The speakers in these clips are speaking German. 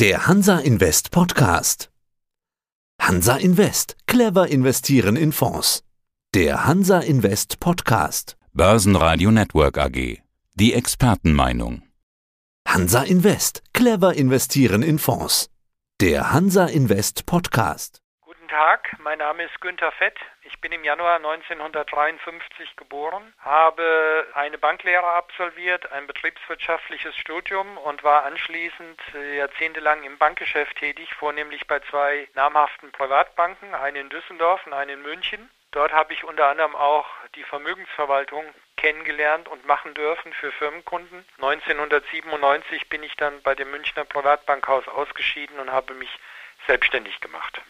Der Hansa Invest Podcast. Hansa Invest. Clever investieren in Fonds. Der Hansa Invest Podcast. Börsenradio Network AG. Die Expertenmeinung. Hansa Invest. Clever investieren in Fonds. Der Hansa Invest Podcast. Guten Tag, mein Name ist Günter Fett. Ich bin im Januar 1953 geboren, habe eine Banklehre absolviert, ein betriebswirtschaftliches Studium und war anschließend jahrzehntelang im Bankgeschäft tätig, vornehmlich bei zwei namhaften Privatbanken, eine in Düsseldorf und eine in München. Dort habe ich unter anderem auch die Vermögensverwaltung kennengelernt und machen dürfen für Firmenkunden. 1997 bin ich dann bei dem Münchner Privatbankhaus ausgeschieden und habe mich selbstständig gemacht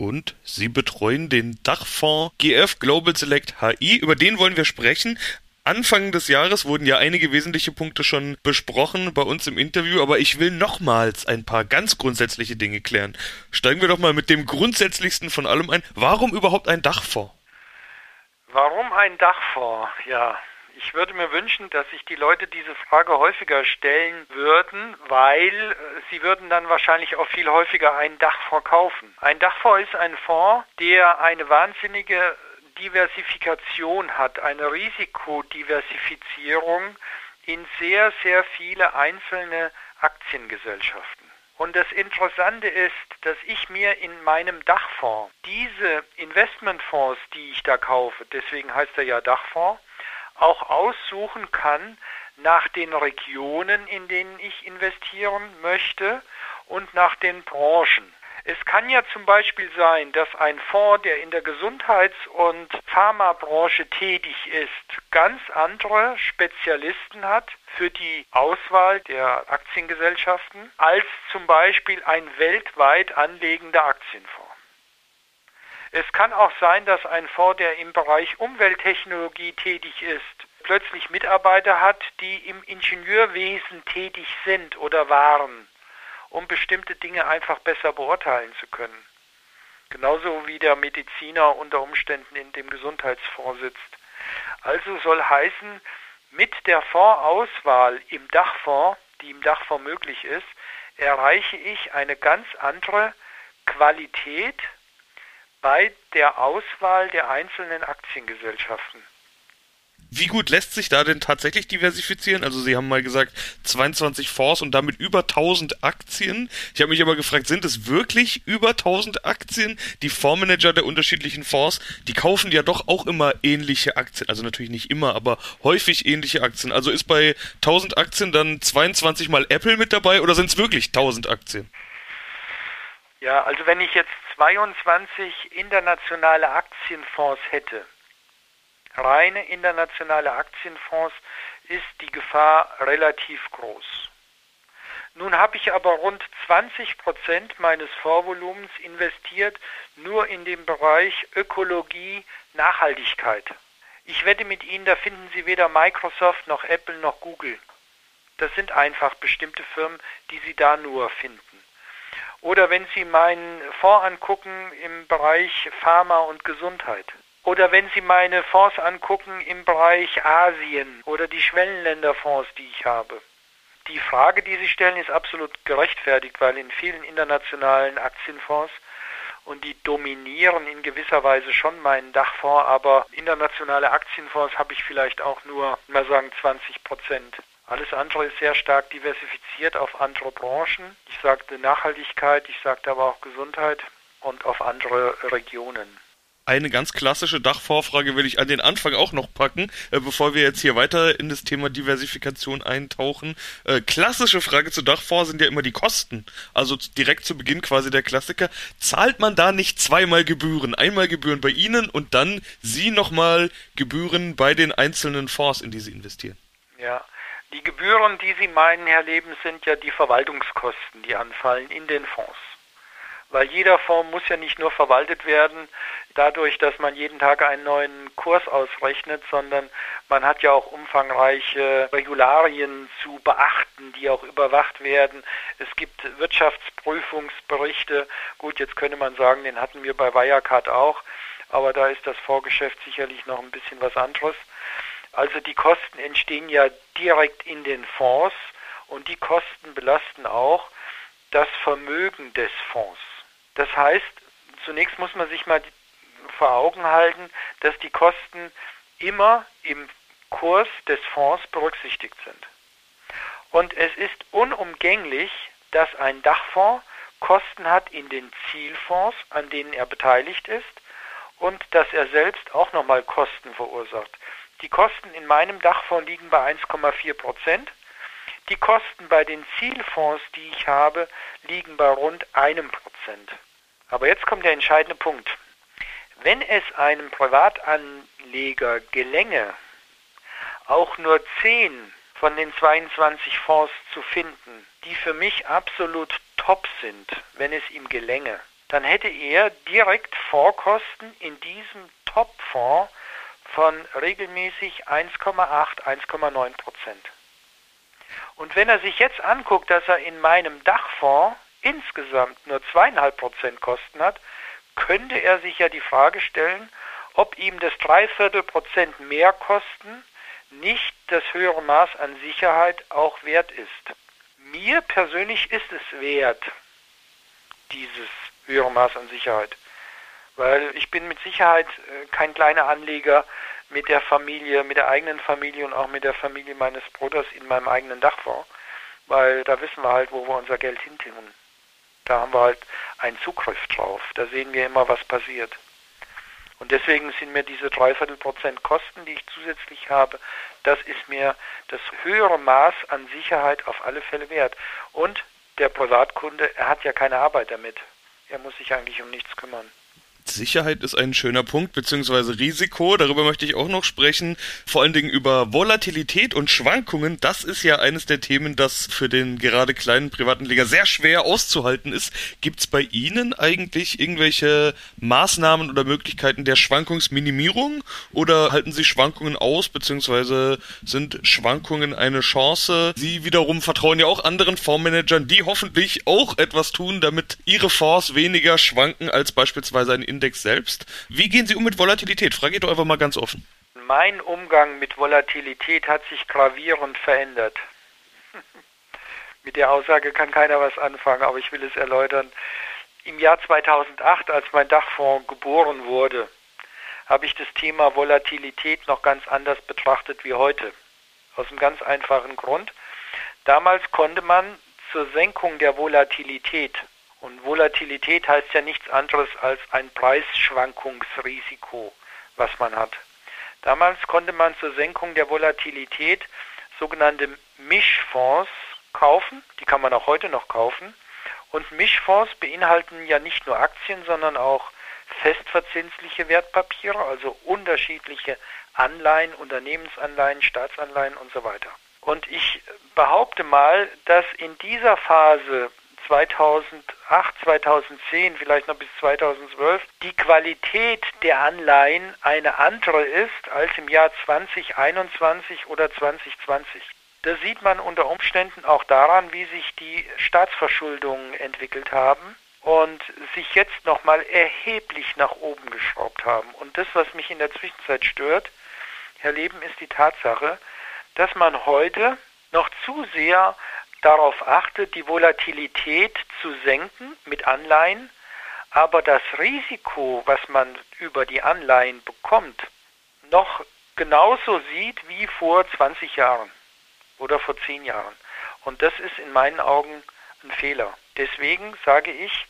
und Sie betreuen den Dachfonds GF Global Select HI. Über den wollen wir sprechen. Anfang des Jahres wurden ja einige wesentliche Punkte schon besprochen bei uns im Interview, aber ich will nochmals ein paar ganz grundsätzliche Dinge klären. Steigen wir doch mal mit dem grundsätzlichsten von allem ein. Warum überhaupt ein Dachfonds? Warum ein Dachfonds? Ja, ich würde mir wünschen, dass sich die Leute diese Frage häufiger stellen würden, weil äh, sie würden dann wahrscheinlich auch viel häufiger einen Dachfonds kaufen. Ein Dachfonds ist ein Fonds, der eine wahnsinnige Diversifikation hat, eine Risikodiversifizierung in sehr, sehr viele einzelne Aktiengesellschaften. Und das Interessante ist, dass ich mir in meinem Dachfonds diese Investmentfonds, die ich da kaufe, deswegen heißt er ja Dachfonds, auch aussuchen kann nach den Regionen, in denen ich investieren möchte und nach den Branchen. Es kann ja zum Beispiel sein, dass ein Fonds, der in der Gesundheits- und Pharmabranche tätig ist, ganz andere Spezialisten hat für die Auswahl der Aktiengesellschaften als zum Beispiel ein weltweit anlegender Aktienfonds. Es kann auch sein, dass ein Fonds, der im Bereich Umwelttechnologie tätig ist, plötzlich Mitarbeiter hat, die im Ingenieurwesen tätig sind oder waren, um bestimmte Dinge einfach besser beurteilen zu können. Genauso wie der Mediziner unter Umständen in dem Gesundheitsfonds sitzt. Also soll heißen, mit der Fondsauswahl im Dachfonds, die im Dachfonds möglich ist, erreiche ich eine ganz andere Qualität bei der Auswahl der einzelnen Aktiengesellschaften. Wie gut lässt sich da denn tatsächlich diversifizieren? Also Sie haben mal gesagt 22 Fonds und damit über 1000 Aktien. Ich habe mich aber gefragt, sind es wirklich über 1000 Aktien? Die Fondsmanager der unterschiedlichen Fonds, die kaufen ja doch auch immer ähnliche Aktien. Also natürlich nicht immer, aber häufig ähnliche Aktien. Also ist bei 1000 Aktien dann 22 mal Apple mit dabei oder sind es wirklich 1000 Aktien? Ja, also wenn ich jetzt 22 internationale Aktienfonds hätte, reine internationale Aktienfonds, ist die Gefahr relativ groß. Nun habe ich aber rund 20 Prozent meines Vorvolumens investiert nur in den Bereich Ökologie, Nachhaltigkeit. Ich wette mit Ihnen, da finden Sie weder Microsoft noch Apple noch Google. Das sind einfach bestimmte Firmen, die Sie da nur finden. Oder wenn Sie meinen Fonds angucken im Bereich Pharma und Gesundheit. Oder wenn Sie meine Fonds angucken im Bereich Asien oder die Schwellenländerfonds, die ich habe. Die Frage, die Sie stellen, ist absolut gerechtfertigt, weil in vielen internationalen Aktienfonds und die dominieren in gewisser Weise schon meinen Dachfonds, aber internationale Aktienfonds habe ich vielleicht auch nur, mal sagen, 20 Prozent. Alles andere ist sehr stark diversifiziert auf andere Branchen. Ich sagte Nachhaltigkeit, ich sagte aber auch Gesundheit und auf andere Regionen eine ganz klassische Dachvorfrage will ich an den Anfang auch noch packen, äh, bevor wir jetzt hier weiter in das Thema Diversifikation eintauchen. Äh, klassische Frage zu Dachfonds sind ja immer die Kosten. Also direkt zu Beginn quasi der Klassiker. Zahlt man da nicht zweimal Gebühren? Einmal Gebühren bei Ihnen und dann Sie nochmal Gebühren bei den einzelnen Fonds, in die Sie investieren? Ja, die Gebühren, die Sie meinen, Herr Leben, sind ja die Verwaltungskosten, die anfallen in den Fonds. Weil jeder Fonds muss ja nicht nur verwaltet werden dadurch, dass man jeden Tag einen neuen Kurs ausrechnet, sondern man hat ja auch umfangreiche Regularien zu beachten, die auch überwacht werden. Es gibt Wirtschaftsprüfungsberichte. Gut, jetzt könnte man sagen, den hatten wir bei Wirecard auch, aber da ist das Vorgeschäft sicherlich noch ein bisschen was anderes. Also die Kosten entstehen ja direkt in den Fonds und die Kosten belasten auch das Vermögen des Fonds. Das heißt, zunächst muss man sich mal vor Augen halten, dass die Kosten immer im Kurs des Fonds berücksichtigt sind. Und es ist unumgänglich, dass ein Dachfonds Kosten hat in den Zielfonds, an denen er beteiligt ist, und dass er selbst auch nochmal Kosten verursacht. Die Kosten in meinem Dachfonds liegen bei 1,4 Prozent. Die Kosten bei den Zielfonds, die ich habe, liegen bei rund einem Prozent. Aber jetzt kommt der entscheidende Punkt. Wenn es einem Privatanleger gelänge, auch nur 10 von den 22 Fonds zu finden, die für mich absolut top sind, wenn es ihm gelänge, dann hätte er direkt Vorkosten in diesem Top-Fonds von regelmäßig 1,8, 1,9 Prozent. Und wenn er sich jetzt anguckt, dass er in meinem Dachfonds insgesamt nur zweieinhalb Prozent Kosten hat, könnte er sich ja die Frage stellen, ob ihm das Dreiviertel Prozent mehr Kosten nicht das höhere Maß an Sicherheit auch wert ist. Mir persönlich ist es wert, dieses höhere Maß an Sicherheit. Weil ich bin mit Sicherheit äh, kein kleiner Anleger mit der Familie, mit der eigenen Familie und auch mit der Familie meines Bruders in meinem eigenen Dachfonds. Weil da wissen wir halt, wo wir unser Geld hin tun. Da haben wir halt einen Zugriff drauf. Da sehen wir immer, was passiert. Und deswegen sind mir diese Dreiviertel Prozent Kosten, die ich zusätzlich habe, das ist mir das höhere Maß an Sicherheit auf alle Fälle wert. Und der Privatkunde, er hat ja keine Arbeit damit. Er muss sich eigentlich um nichts kümmern. Sicherheit ist ein schöner Punkt, beziehungsweise Risiko. Darüber möchte ich auch noch sprechen. Vor allen Dingen über Volatilität und Schwankungen. Das ist ja eines der Themen, das für den gerade kleinen privaten Liga sehr schwer auszuhalten ist. Gibt es bei Ihnen eigentlich irgendwelche Maßnahmen oder Möglichkeiten der Schwankungsminimierung? Oder halten Sie Schwankungen aus, beziehungsweise sind Schwankungen eine Chance? Sie wiederum vertrauen ja auch anderen Fondsmanagern, die hoffentlich auch etwas tun, damit ihre Fonds weniger schwanken als beispielsweise ein Index selbst. Wie gehen Sie um mit Volatilität? Frage ich doch einfach mal ganz offen. Mein Umgang mit Volatilität hat sich gravierend verändert. mit der Aussage kann keiner was anfangen, aber ich will es erläutern. Im Jahr 2008, als mein Dachfonds geboren wurde, habe ich das Thema Volatilität noch ganz anders betrachtet wie heute. Aus einem ganz einfachen Grund. Damals konnte man zur Senkung der Volatilität und Volatilität heißt ja nichts anderes als ein Preisschwankungsrisiko, was man hat. Damals konnte man zur Senkung der Volatilität sogenannte Mischfonds kaufen, die kann man auch heute noch kaufen. Und Mischfonds beinhalten ja nicht nur Aktien, sondern auch festverzinsliche Wertpapiere, also unterschiedliche Anleihen, Unternehmensanleihen, Staatsanleihen und so weiter. Und ich behaupte mal, dass in dieser Phase 2008, 2010, vielleicht noch bis 2012, die Qualität der Anleihen eine andere ist als im Jahr 2021 oder 2020. Das sieht man unter Umständen auch daran, wie sich die Staatsverschuldungen entwickelt haben und sich jetzt nochmal erheblich nach oben geschraubt haben. Und das, was mich in der Zwischenzeit stört, Herr Leben, ist die Tatsache, dass man heute noch zu sehr darauf achtet, die Volatilität zu senken mit Anleihen, aber das Risiko, was man über die Anleihen bekommt, noch genauso sieht wie vor 20 Jahren oder vor 10 Jahren. Und das ist in meinen Augen ein Fehler. Deswegen sage ich,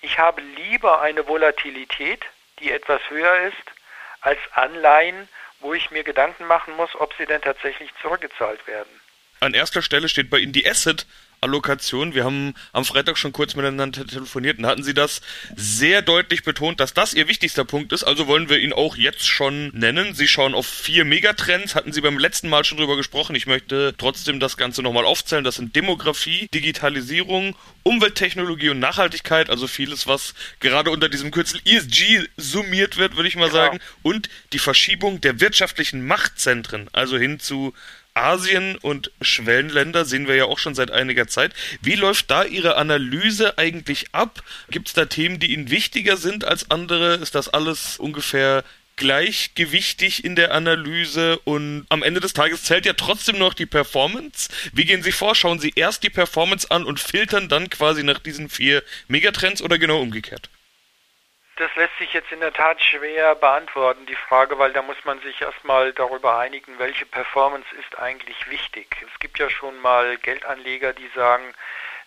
ich habe lieber eine Volatilität, die etwas höher ist, als Anleihen, wo ich mir Gedanken machen muss, ob sie denn tatsächlich zurückgezahlt werden an erster Stelle steht bei Ihnen die Asset Allokation. Wir haben am Freitag schon kurz miteinander telefoniert und hatten Sie das sehr deutlich betont, dass das Ihr wichtigster Punkt ist. Also wollen wir ihn auch jetzt schon nennen. Sie schauen auf vier Megatrends, hatten Sie beim letzten Mal schon drüber gesprochen. Ich möchte trotzdem das Ganze nochmal aufzählen. Das sind Demografie, Digitalisierung, Umwelttechnologie und Nachhaltigkeit, also vieles, was gerade unter diesem Kürzel ESG summiert wird, würde ich mal genau. sagen. Und die Verschiebung der wirtschaftlichen Machtzentren, also hin zu Asien und Schwellenländer sehen wir ja auch schon seit einiger Zeit. Wie läuft da Ihre Analyse eigentlich ab? Gibt es da Themen, die Ihnen wichtiger sind als andere? Ist das alles ungefähr gleichgewichtig in der Analyse und am Ende des Tages zählt ja trotzdem noch die Performance. Wie gehen Sie vor? Schauen Sie erst die Performance an und filtern dann quasi nach diesen vier Megatrends oder genau umgekehrt? Das lässt sich jetzt in der Tat schwer beantworten, die Frage, weil da muss man sich erstmal darüber einigen, welche Performance ist eigentlich wichtig. Es gibt ja schon mal Geldanleger, die sagen,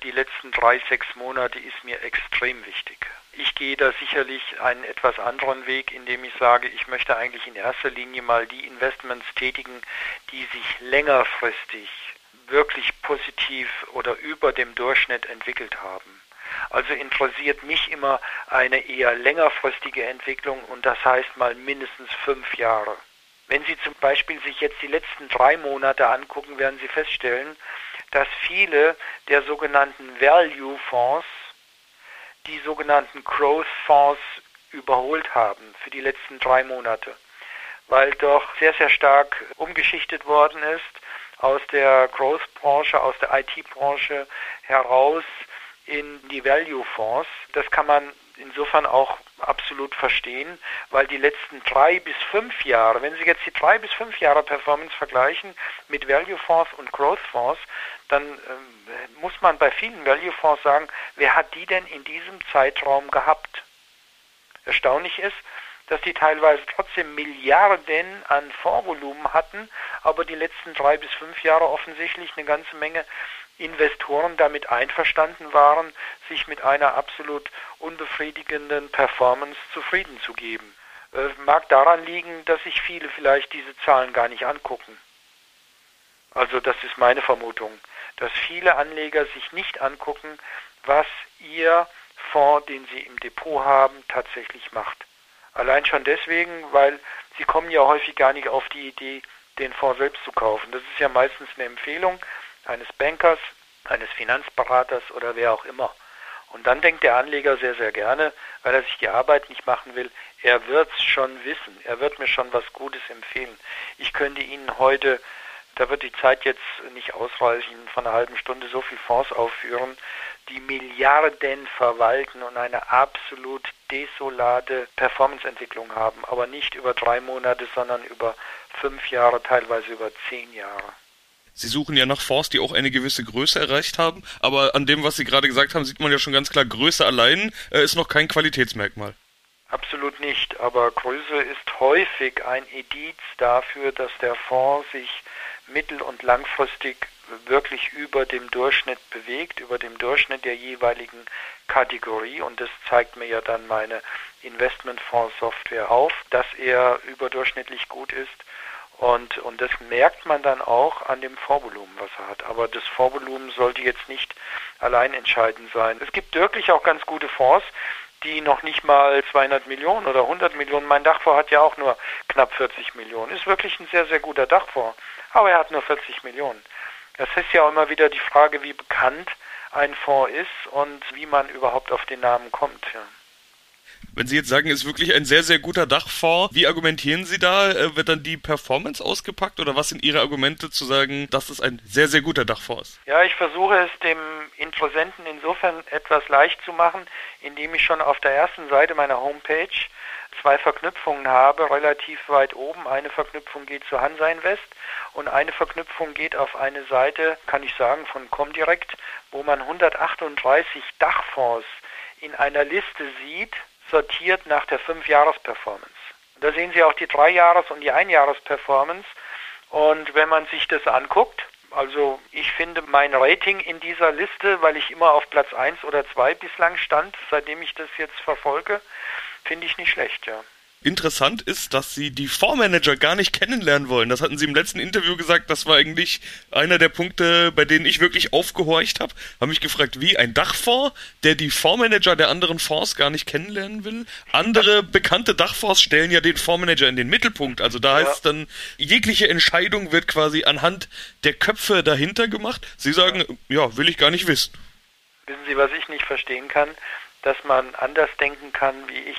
die letzten drei, sechs Monate ist mir extrem wichtig. Ich gehe da sicherlich einen etwas anderen Weg, indem ich sage, ich möchte eigentlich in erster Linie mal die Investments tätigen, die sich längerfristig wirklich positiv oder über dem Durchschnitt entwickelt haben. Also interessiert mich immer eine eher längerfristige Entwicklung und das heißt mal mindestens fünf Jahre. Wenn Sie zum Beispiel sich jetzt die letzten drei Monate angucken, werden Sie feststellen, dass viele der sogenannten Value Fonds die sogenannten Growth Fonds überholt haben für die letzten drei Monate, weil doch sehr, sehr stark umgeschichtet worden ist aus der Growth-Branche, aus der IT-Branche heraus in die Value-Fonds. Das kann man insofern auch absolut verstehen, weil die letzten drei bis fünf Jahre, wenn Sie jetzt die drei bis fünf Jahre Performance vergleichen mit Value-Fonds und Growth-Fonds, dann ähm, muss man bei vielen Value-Fonds sagen, wer hat die denn in diesem Zeitraum gehabt? Erstaunlich ist, dass die teilweise trotzdem Milliarden an Fondsvolumen hatten, aber die letzten drei bis fünf Jahre offensichtlich eine ganze Menge Investoren damit einverstanden waren, sich mit einer absolut unbefriedigenden Performance zufrieden zu geben. Äh, mag daran liegen, dass sich viele vielleicht diese Zahlen gar nicht angucken. Also das ist meine Vermutung, dass viele Anleger sich nicht angucken, was ihr Fonds, den sie im Depot haben, tatsächlich macht. Allein schon deswegen, weil sie kommen ja häufig gar nicht auf die Idee, den Fonds selbst zu kaufen. Das ist ja meistens eine Empfehlung eines Bankers, eines Finanzberaters oder wer auch immer. Und dann denkt der Anleger sehr, sehr gerne, weil er sich die Arbeit nicht machen will, er wird es schon wissen, er wird mir schon was Gutes empfehlen. Ich könnte Ihnen heute, da wird die Zeit jetzt nicht ausreichen, von einer halben Stunde so viel Fonds aufführen, die Milliarden verwalten und eine absolut desolate Performanceentwicklung haben, aber nicht über drei Monate, sondern über fünf Jahre, teilweise über zehn Jahre. Sie suchen ja nach Fonds, die auch eine gewisse Größe erreicht haben, aber an dem, was Sie gerade gesagt haben, sieht man ja schon ganz klar, Größe allein äh, ist noch kein Qualitätsmerkmal. Absolut nicht, aber Größe ist häufig ein Indiz dafür, dass der Fonds sich mittel- und langfristig wirklich über dem Durchschnitt bewegt, über dem Durchschnitt der jeweiligen Kategorie und das zeigt mir ja dann meine Investmentfonds-Software auf, dass er überdurchschnittlich gut ist und, und das merkt man dann auch an dem Vorvolumen, was er hat. Aber das Vorvolumen sollte jetzt nicht allein entscheidend sein. Es gibt wirklich auch ganz gute Fonds, die noch nicht mal 200 Millionen oder 100 Millionen, mein Dachfonds hat ja auch nur knapp 40 Millionen, ist wirklich ein sehr, sehr guter Dachfonds, aber er hat nur 40 Millionen. Das ist ja auch immer wieder die Frage, wie bekannt ein Fonds ist und wie man überhaupt auf den Namen kommt. Ja. Wenn Sie jetzt sagen, ist wirklich ein sehr, sehr guter Dachfonds, wie argumentieren Sie da? Äh, wird dann die Performance ausgepackt oder was sind Ihre Argumente zu sagen, dass es ein sehr, sehr guter Dachfonds ist? Ja, ich versuche es dem Interessenten insofern etwas leicht zu machen, indem ich schon auf der ersten Seite meiner Homepage zwei Verknüpfungen habe, relativ weit oben. Eine Verknüpfung geht zu Hansa Invest und eine Verknüpfung geht auf eine Seite, kann ich sagen, von Comdirect, wo man 138 Dachfonds in einer Liste sieht, sortiert nach der 5-Jahres-Performance. Da sehen Sie auch die 3-Jahres- und die 1-Jahres-Performance. Und wenn man sich das anguckt, also ich finde mein Rating in dieser Liste, weil ich immer auf Platz 1 oder 2 bislang stand, seitdem ich das jetzt verfolge, finde ich nicht schlecht, ja. Interessant ist, dass sie die Fondsmanager gar nicht kennenlernen wollen. Das hatten sie im letzten Interview gesagt. Das war eigentlich einer der Punkte, bei denen ich wirklich aufgehorcht habe. Habe mich gefragt, wie ein Dachfonds, der die Fondsmanager der anderen Fonds gar nicht kennenlernen will. Andere bekannte Dachfonds stellen ja den Fondsmanager in den Mittelpunkt. Also da ja. heißt dann, jegliche Entscheidung wird quasi anhand der Köpfe dahinter gemacht. Sie sagen, ja. ja, will ich gar nicht wissen. Wissen Sie, was ich nicht verstehen kann? Dass man anders denken kann wie ich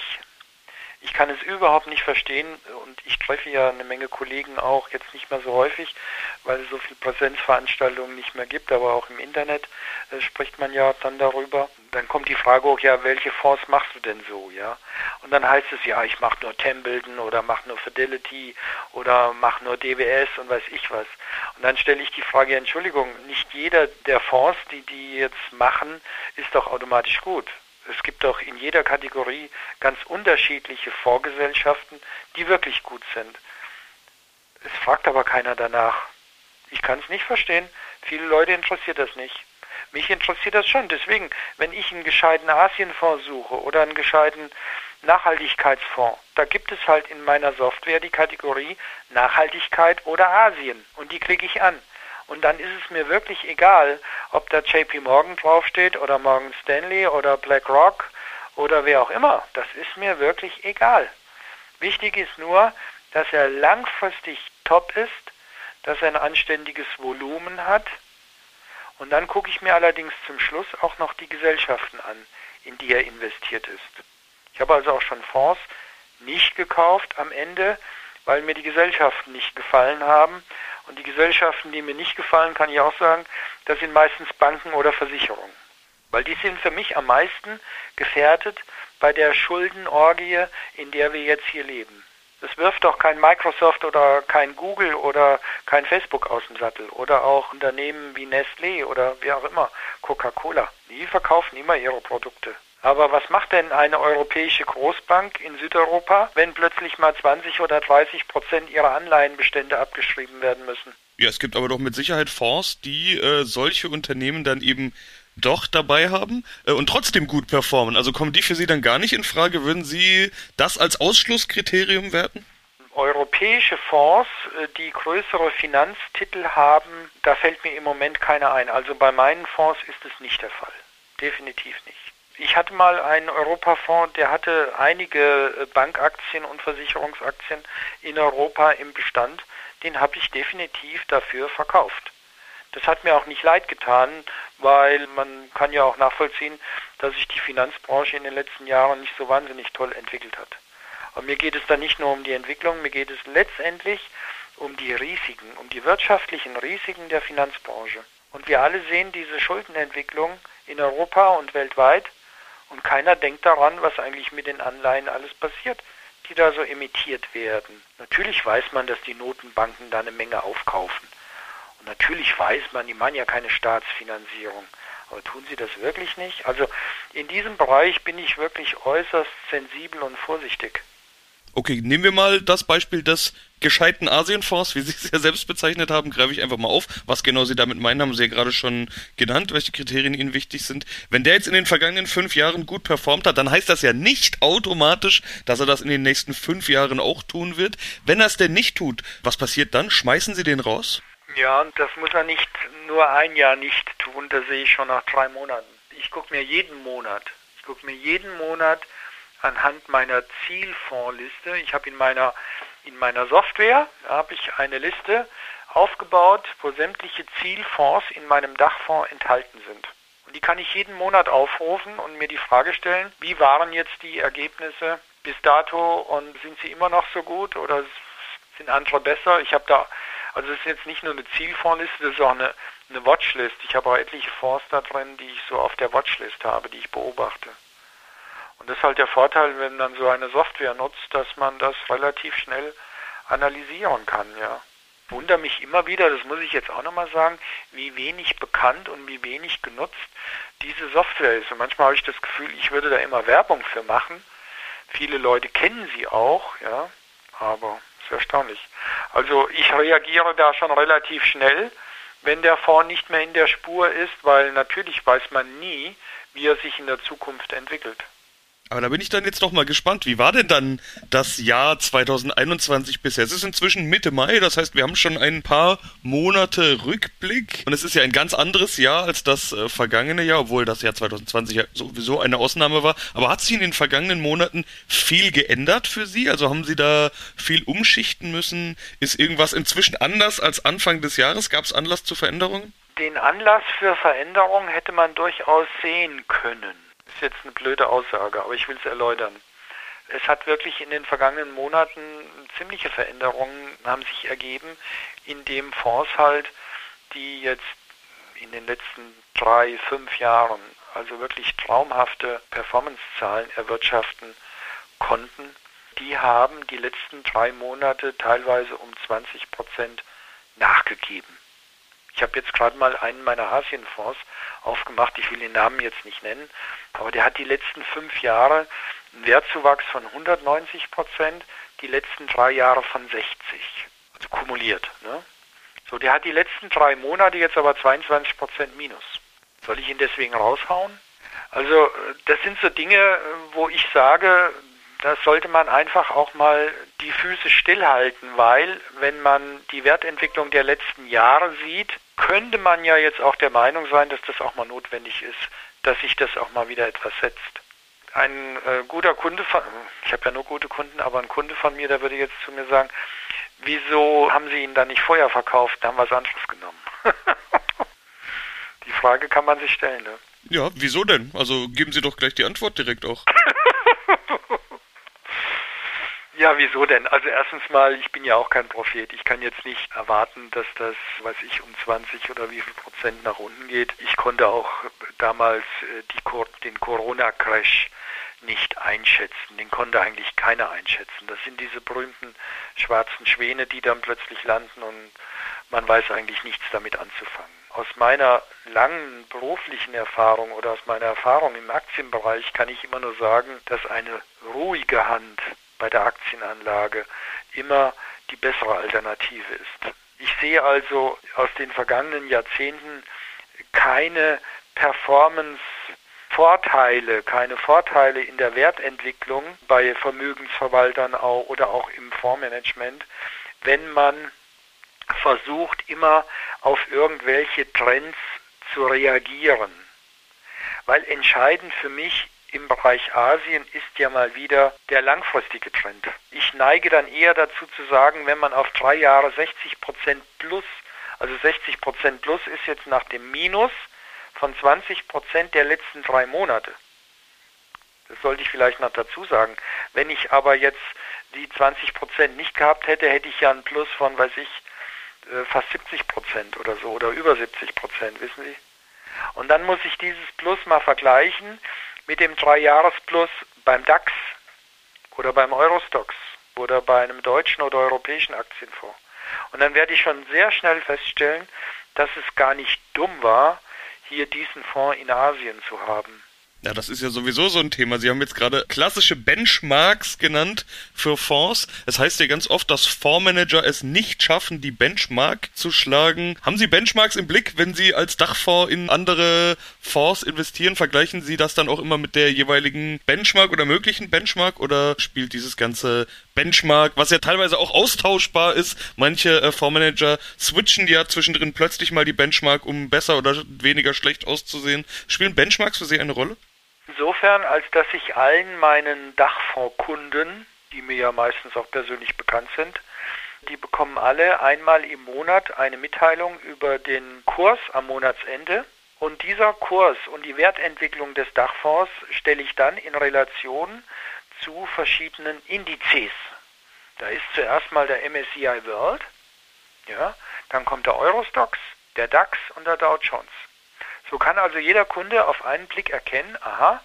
Ich kann es überhaupt nicht verstehen und ich treffe ja eine Menge Kollegen auch jetzt nicht mehr so häufig, weil es so viele Präsenzveranstaltungen nicht mehr gibt, aber auch im Internet äh, spricht man ja dann darüber. Dann kommt die Frage auch, ja, welche Fonds machst du denn so, ja? Und dann heißt es ja, ich mache nur Templeton oder mache nur Fidelity oder mache nur DWS und weiß ich was. Und dann stelle ich die Frage, Entschuldigung, nicht jeder der Fonds, die die jetzt machen, ist doch automatisch gut. Es gibt doch in jeder Kategorie ganz unterschiedliche Vorgesellschaften, die wirklich gut sind. Es fragt aber keiner danach. Ich kann es nicht verstehen. Viele Leute interessiert das nicht. Mich interessiert das schon. Deswegen, wenn ich einen gescheiten Asienfonds suche oder einen gescheiten Nachhaltigkeitsfonds, da gibt es halt in meiner Software die Kategorie Nachhaltigkeit oder Asien und die klicke ich an. Und dann ist es mir wirklich egal, ob da JP Morgan draufsteht oder Morgan Stanley oder BlackRock oder wer auch immer. Das ist mir wirklich egal. Wichtig ist nur, dass er langfristig top ist, dass er ein anständiges Volumen hat. Und dann gucke ich mir allerdings zum Schluss auch noch die Gesellschaften an, in die er investiert ist. Ich habe also auch schon Fonds nicht gekauft am Ende, weil mir die Gesellschaften nicht gefallen haben und die Gesellschaften, die mir nicht gefallen, kann ich auch sagen, das sind meistens Banken oder Versicherungen. Weil die sind für mich am meisten gefährdet bei der Schuldenorgie, in der wir jetzt hier leben. Das wirft doch kein Microsoft oder kein Google oder kein Facebook aus dem Sattel oder auch Unternehmen wie Nestlé oder wie auch immer, Coca-Cola. Die verkaufen immer ihre Produkte. Aber was macht denn eine europäische Großbank in Südeuropa, wenn plötzlich mal 20 oder 30 Prozent ihrer Anleihenbestände abgeschrieben werden müssen? Ja, es gibt aber doch mit Sicherheit Fonds, die äh, solche Unternehmen dann eben doch dabei haben äh, und trotzdem gut performen. Also kommen die für Sie dann gar nicht in Frage? Würden Sie das als Ausschlusskriterium werten? Europäische Fonds, äh, die größere Finanztitel haben, da fällt mir im Moment keiner ein. Also bei meinen Fonds ist es nicht der Fall. Definitiv nicht. Ich hatte mal einen Europafonds, der hatte einige äh, Bankaktien und Versicherungsaktien in Europa im Bestand. Den habe ich definitiv dafür verkauft. Das hat mir auch nicht leid getan, weil man kann ja auch nachvollziehen, dass sich die Finanzbranche in den letzten Jahren nicht so wahnsinnig toll entwickelt hat. Aber mir geht es da nicht nur um die Entwicklung, mir geht es letztendlich um die Risiken, um die wirtschaftlichen Risiken der Finanzbranche. Und wir alle sehen diese Schuldenentwicklung in Europa und weltweit und keiner denkt daran, was eigentlich mit den Anleihen alles passiert, die da so emittiert werden. Natürlich weiß man, dass die Notenbanken da eine Menge aufkaufen. Und natürlich weiß man, die machen ja keine Staatsfinanzierung. Aber tun sie das wirklich nicht? Also in diesem Bereich bin ich wirklich äußerst sensibel und vorsichtig. Okay, nehmen wir mal das Beispiel des gescheiten Asienfonds, wie Sie es ja selbst bezeichnet haben, greife ich einfach mal auf. Was genau Sie damit meinen, haben Sie ja gerade schon genannt, welche Kriterien Ihnen wichtig sind. Wenn der jetzt in den vergangenen fünf Jahren gut performt hat, dann heißt das ja nicht automatisch, dass er das in den nächsten fünf Jahren auch tun wird. Wenn er es denn nicht tut, was passiert dann? Schmeißen Sie den raus? Ja, und das muss er nicht nur ein Jahr nicht tun, das sehe ich schon nach drei Monaten. Ich gucke mir jeden Monat, ich gucke mir jeden Monat anhand meiner Zielfondsliste. Ich habe in meiner, in meiner Software habe ich eine Liste aufgebaut, wo sämtliche Zielfonds in meinem Dachfonds enthalten sind. Und die kann ich jeden Monat aufrufen und mir die Frage stellen, wie waren jetzt die Ergebnisse bis dato und sind sie immer noch so gut oder sind andere besser? Ich habe da, also es ist jetzt nicht nur eine Zielfondsliste, das ist auch eine, eine Watchlist. Ich habe auch etliche Fonds da drin, die ich so auf der Watchlist habe, die ich beobachte. Und das ist halt der Vorteil, wenn man so eine Software nutzt, dass man das relativ schnell analysieren kann, ja. Wundere mich immer wieder, das muss ich jetzt auch nochmal sagen, wie wenig bekannt und wie wenig genutzt diese Software ist. Und manchmal habe ich das Gefühl, ich würde da immer Werbung für machen. Viele Leute kennen sie auch, ja, aber ist erstaunlich. Also ich reagiere da schon relativ schnell, wenn der Fonds nicht mehr in der Spur ist, weil natürlich weiß man nie, wie er sich in der Zukunft entwickelt. Aber da bin ich dann jetzt noch mal gespannt. Wie war denn dann das Jahr 2021 bisher? Es ist inzwischen Mitte Mai, das heißt, wir haben schon ein paar Monate Rückblick. Und es ist ja ein ganz anderes Jahr als das äh, vergangene Jahr, obwohl das Jahr 2020 ja sowieso eine Ausnahme war. Aber hat sich in den vergangenen Monaten viel geändert für Sie? Also haben Sie da viel umschichten müssen? Ist irgendwas inzwischen anders als Anfang des Jahres? Gab es Anlass zu Veränderungen? Den Anlass für Veränderungen hätte man durchaus sehen können ist jetzt eine blöde Aussage, aber ich will es erläutern. es hat wirklich in den vergangenen Monaten ziemliche Veränderungen haben sich ergeben, in dem Fonds halt, die jetzt in den letzten drei, fünf Jahren also wirklich traumhafte Performancezahlen erwirtschaften konnten, die haben die letzten drei Monate teilweise um 20 Prozent nachgegeben. Ich habe jetzt gerade mal einen meiner Asienfonds aufgemacht, ich will den Namen jetzt nicht nennen, aber der hat die letzten fünf Jahre einen Wertzuwachs von 190 Prozent, die letzten drei Jahre von 60, also kumuliert. Ne? So, der hat die letzten drei Monate jetzt aber 22 Prozent minus. Soll ich ihn deswegen raushauen? Also das sind so Dinge, wo ich sage, da sollte man einfach auch mal die Füße stillhalten, weil wenn man die Wertentwicklung der letzten Jahre sieht, könnte man ja jetzt auch der Meinung sein, dass das auch mal notwendig ist, dass sich das auch mal wieder etwas setzt. Ein äh, guter Kunde von, ich habe ja nur gute Kunden, aber ein Kunde von mir, der würde jetzt zu mir sagen, wieso haben Sie ihn dann nicht vorher verkauft, da haben wir was anderes genommen. die Frage kann man sich stellen, ne? Ja, wieso denn? Also geben Sie doch gleich die Antwort direkt auch. Ja, wieso denn? Also erstens mal, ich bin ja auch kein Prophet. Ich kann jetzt nicht erwarten, dass das, weiß ich, um 20 oder wie viel Prozent nach unten geht. Ich konnte auch damals äh, die, den Corona-Crash nicht einschätzen. Den konnte eigentlich keiner einschätzen. Das sind diese berühmten schwarzen Schwäne, die dann plötzlich landen und man weiß eigentlich nichts damit anzufangen. Aus meiner langen beruflichen Erfahrung oder aus meiner Erfahrung im Aktienbereich kann ich immer nur sagen, dass eine ruhige Hand bei der Aktienanlage immer die bessere Alternative ist. Ich sehe also aus den vergangenen Jahrzehnten keine Performance-Vorteile, keine Vorteile in der Wertentwicklung bei Vermögensverwaltern oder auch im Fondsmanagement, wenn man versucht, immer auf irgendwelche Trends zu reagieren. Weil entscheidend für mich im Bereich Asien ist ja mal wieder der langfristige Trend. Ich neige dann eher dazu zu sagen, wenn man auf drei Jahre 60 Prozent plus, also 60 Prozent plus ist jetzt nach dem Minus von 20 Prozent der letzten drei Monate. Das sollte ich vielleicht noch dazu sagen. Wenn ich aber jetzt die 20 Prozent nicht gehabt hätte, hätte ich ja einen Plus von, weiß ich, äh, fast 70 Prozent oder so oder über 70 Prozent, wissen Sie? Und dann muss ich dieses Plus mal vergleichen mit dem Dreijahresplus beim DAX oder beim Eurostox oder bei einem deutschen oder europäischen Aktienfonds. Und dann werde ich schon sehr schnell feststellen, dass es gar nicht dumm war, hier diesen Fonds in Asien zu haben. Ja, das ist ja sowieso so ein Thema. Sie haben jetzt gerade klassische Benchmarks genannt für Fonds. Es heißt ja ganz oft, dass Fondsmanager es nicht schaffen, die Benchmark zu schlagen. Haben Sie Benchmarks im Blick, wenn Sie als Dachfonds in andere Fonds investieren? Vergleichen Sie das dann auch immer mit der jeweiligen Benchmark oder möglichen Benchmark oder spielt dieses ganze Benchmark, was ja teilweise auch austauschbar ist. Manche äh, Fondsmanager switchen ja zwischendrin plötzlich mal die Benchmark, um besser oder weniger schlecht auszusehen. Spielen Benchmarks für Sie eine Rolle? Insofern, als dass ich allen meinen Dachfondskunden, die mir ja meistens auch persönlich bekannt sind, die bekommen alle einmal im Monat eine Mitteilung über den Kurs am Monatsende. Und dieser Kurs und die Wertentwicklung des Dachfonds stelle ich dann in Relation zu verschiedenen Indizes. Da ist zuerst mal der MSCI World, ja, dann kommt der Eurostox, der DAX und der Dow Jones. So kann also jeder Kunde auf einen Blick erkennen, aha,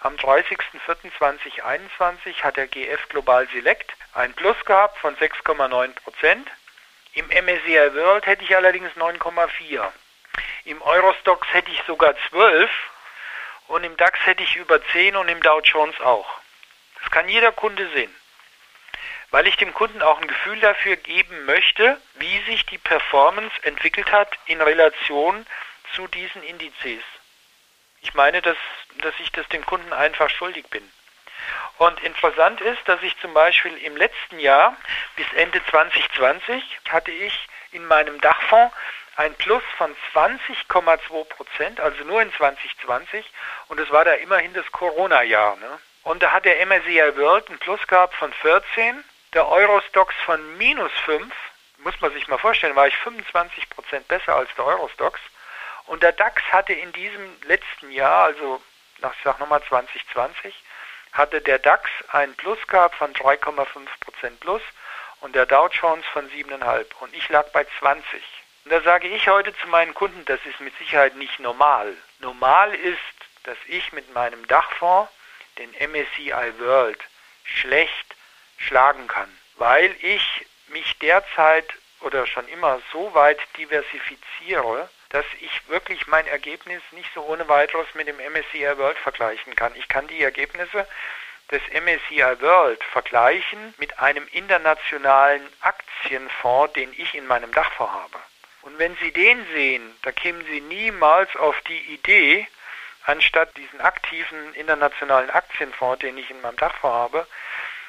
am 30.04.2021 hat der GF Global Select ein Plus gehabt von 6,9 Prozent. Im MSCI World hätte ich allerdings 9,4. Im Eurostox hätte ich sogar 12 und im DAX hätte ich über 10 und im Dow Jones auch. Das kann jeder Kunde sehen. Weil ich dem Kunden auch ein Gefühl dafür geben möchte, wie sich die Performance entwickelt hat in Relation zu diesen Indizes. Ich meine, dass, dass ich das dem Kunden einfach schuldig bin. Und interessant ist, dass ich zum Beispiel im letzten Jahr bis Ende 2020 hatte ich in meinem Dachfonds ein Plus von 20,2 Prozent, also nur in 2020. Und es war da immerhin das Corona-Jahr. Ne? Und da hat der MSCI World ein Plus gehabt von 14, der Eurostox von minus 5. Muss man sich mal vorstellen, war ich 25 Prozent besser als der Eurostox. Und der DAX hatte in diesem letzten Jahr, also ich sag nochmal 2020, hatte der DAX ein Plus gehabt von 3,5% plus und der Dow Jones von 7,5 und ich lag bei 20. Und da sage ich heute zu meinen Kunden, das ist mit Sicherheit nicht normal. Normal ist, dass ich mit meinem Dachfonds den MSCI World schlecht schlagen kann, weil ich mich derzeit oder schon immer so weit diversifiziere, dass ich wirklich mein Ergebnis nicht so ohne weiteres mit dem MSCI World vergleichen kann. Ich kann die Ergebnisse des MSCI World vergleichen mit einem internationalen Aktienfonds, den ich in meinem Dachfonds habe. Und wenn Sie den sehen, da kämen Sie niemals auf die Idee, anstatt diesen aktiven internationalen Aktienfonds, den ich in meinem Dachfonds habe,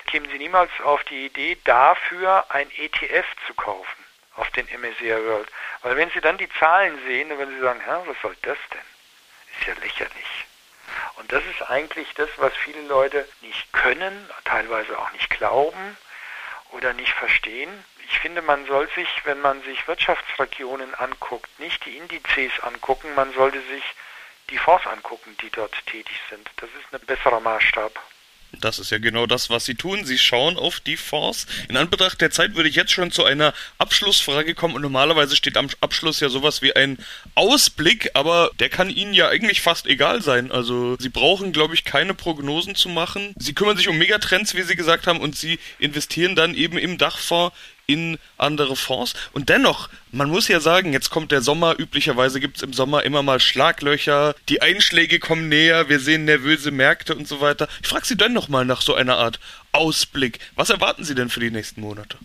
kämen Sie niemals auf die Idee, dafür ein ETF zu kaufen auf den MSCI World. Weil wenn Sie dann die Zahlen sehen, dann würden Sie sagen, Hä, was soll das denn? Ist ja lächerlich. Und das ist eigentlich das, was viele Leute nicht können, teilweise auch nicht glauben oder nicht verstehen. Ich finde, man soll sich, wenn man sich Wirtschaftsregionen anguckt, nicht die Indizes angucken, man sollte sich die Fonds angucken, die dort tätig sind. Das ist ein besserer Maßstab. Das ist ja genau das, was Sie tun. Sie schauen auf die Fonds. In Anbetracht der Zeit würde ich jetzt schon zu einer Abschlussfrage kommen. Und normalerweise steht am Abschluss ja sowas wie ein Ausblick, aber der kann Ihnen ja eigentlich fast egal sein. Also Sie brauchen, glaube ich, keine Prognosen zu machen. Sie kümmern sich um Megatrends, wie Sie gesagt haben, und Sie investieren dann eben im Dachfonds in andere Fonds. Und dennoch, man muss ja sagen, jetzt kommt der Sommer, üblicherweise gibt es im Sommer immer mal Schlaglöcher, die Einschläge kommen näher, wir sehen nervöse Märkte und so weiter. Ich frage Sie dennoch mal nach so einer Art Ausblick. Was erwarten Sie denn für die nächsten Monate?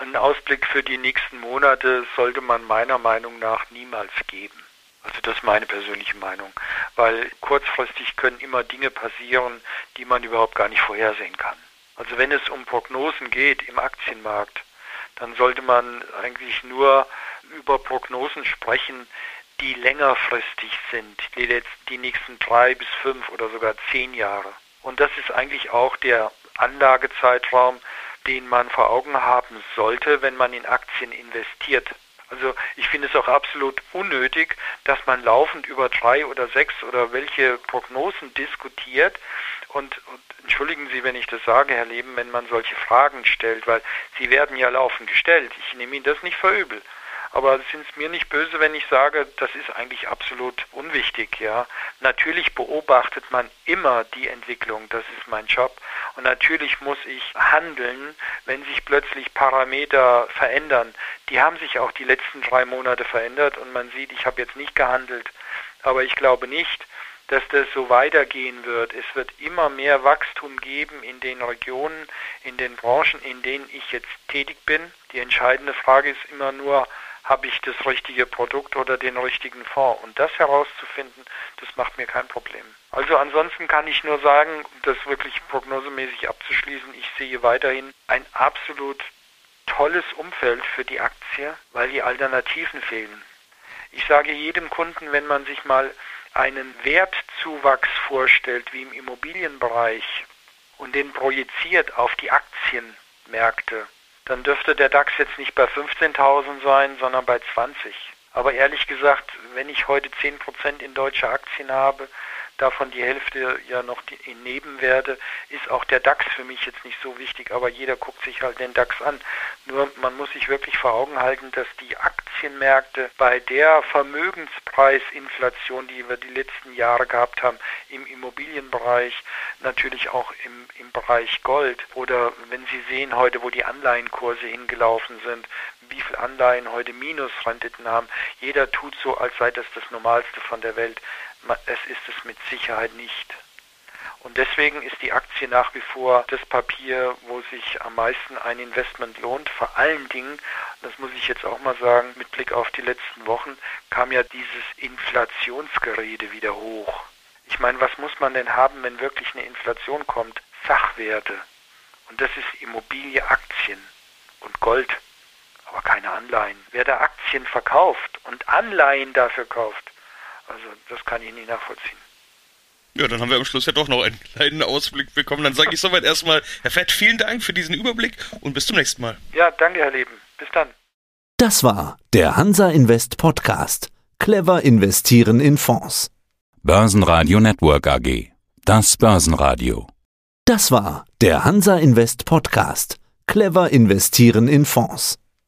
Einen Ausblick für die nächsten Monate sollte man meiner Meinung nach niemals geben. Also das ist meine persönliche Meinung, weil kurzfristig können immer Dinge passieren, die man überhaupt gar nicht vorhersehen kann. Also wenn es um Prognosen geht im Aktienmarkt, dann sollte man eigentlich nur über Prognosen sprechen, die längerfristig sind, die, die nächsten drei bis fünf oder sogar zehn Jahre. Und das ist eigentlich auch der Anlagezeitraum, den man vor Augen haben sollte, wenn man in Aktien investiert. Also ich finde es auch absolut unnötig, dass man laufend über drei oder sechs oder welche Prognosen diskutiert und, und entschuldigen Sie, wenn ich das sage, Herr Leben, wenn man solche Fragen stellt, weil sie werden ja laufend gestellt. Ich nehme Ihnen das nicht für übel. Aber sind es mir nicht böse, wenn ich sage, das ist eigentlich absolut unwichtig, ja. Natürlich beobachtet man immer die Entwicklung, das ist mein Job. Und natürlich muss ich handeln, wenn sich plötzlich Parameter verändern. Die haben sich auch die letzten drei Monate verändert und man sieht, ich habe jetzt nicht gehandelt. Aber ich glaube nicht, dass das so weitergehen wird. Es wird immer mehr Wachstum geben in den Regionen, in den Branchen, in denen ich jetzt tätig bin. Die entscheidende Frage ist immer nur, habe ich das richtige Produkt oder den richtigen Fonds? Und das herauszufinden, das macht mir kein Problem. Also ansonsten kann ich nur sagen, das wirklich prognosemäßig abzuschließen, ich sehe weiterhin ein absolut tolles Umfeld für die Aktie, weil die Alternativen fehlen. Ich sage jedem Kunden, wenn man sich mal einen Wertzuwachs vorstellt, wie im Immobilienbereich, und den projiziert auf die Aktienmärkte, dann dürfte der DAX jetzt nicht bei 15.000 sein, sondern bei 20. Aber ehrlich gesagt, wenn ich heute 10% in deutsche Aktien habe, davon die Hälfte ja noch in Nebenwerte, ist auch der DAX für mich jetzt nicht so wichtig, aber jeder guckt sich halt den DAX an. Nur man muss sich wirklich vor Augen halten, dass die Aktienmärkte bei der Vermögenspreisinflation, die wir die letzten Jahre gehabt haben, im Immobilienbereich, natürlich auch im, im Bereich Gold oder wenn Sie sehen heute, wo die Anleihenkurse hingelaufen sind, wie viele Anleihen heute Minusrenditen haben. Jeder tut so, als sei das das Normalste von der Welt. Es ist es mit Sicherheit nicht. Und deswegen ist die Aktie nach wie vor das Papier, wo sich am meisten ein Investment lohnt. Vor allen Dingen, das muss ich jetzt auch mal sagen, mit Blick auf die letzten Wochen kam ja dieses Inflationsgerede wieder hoch. Ich meine, was muss man denn haben, wenn wirklich eine Inflation kommt? Sachwerte. Und das ist Immobilie, Aktien und Gold, aber keine Anleihen. Wer da Aktien verkauft und Anleihen dafür kauft, also das kann ich nicht nachvollziehen. Ja, dann haben wir am Schluss ja doch noch einen kleinen Ausblick bekommen. Dann sage ich soweit erstmal, Herr Fett, vielen Dank für diesen Überblick und bis zum nächsten Mal. Ja, danke, Herr Leben. Bis dann. Das war der Hansa Invest Podcast. Clever investieren in Fonds. Börsenradio Network AG. Das Börsenradio. Das war der Hansa Invest Podcast. Clever investieren in Fonds.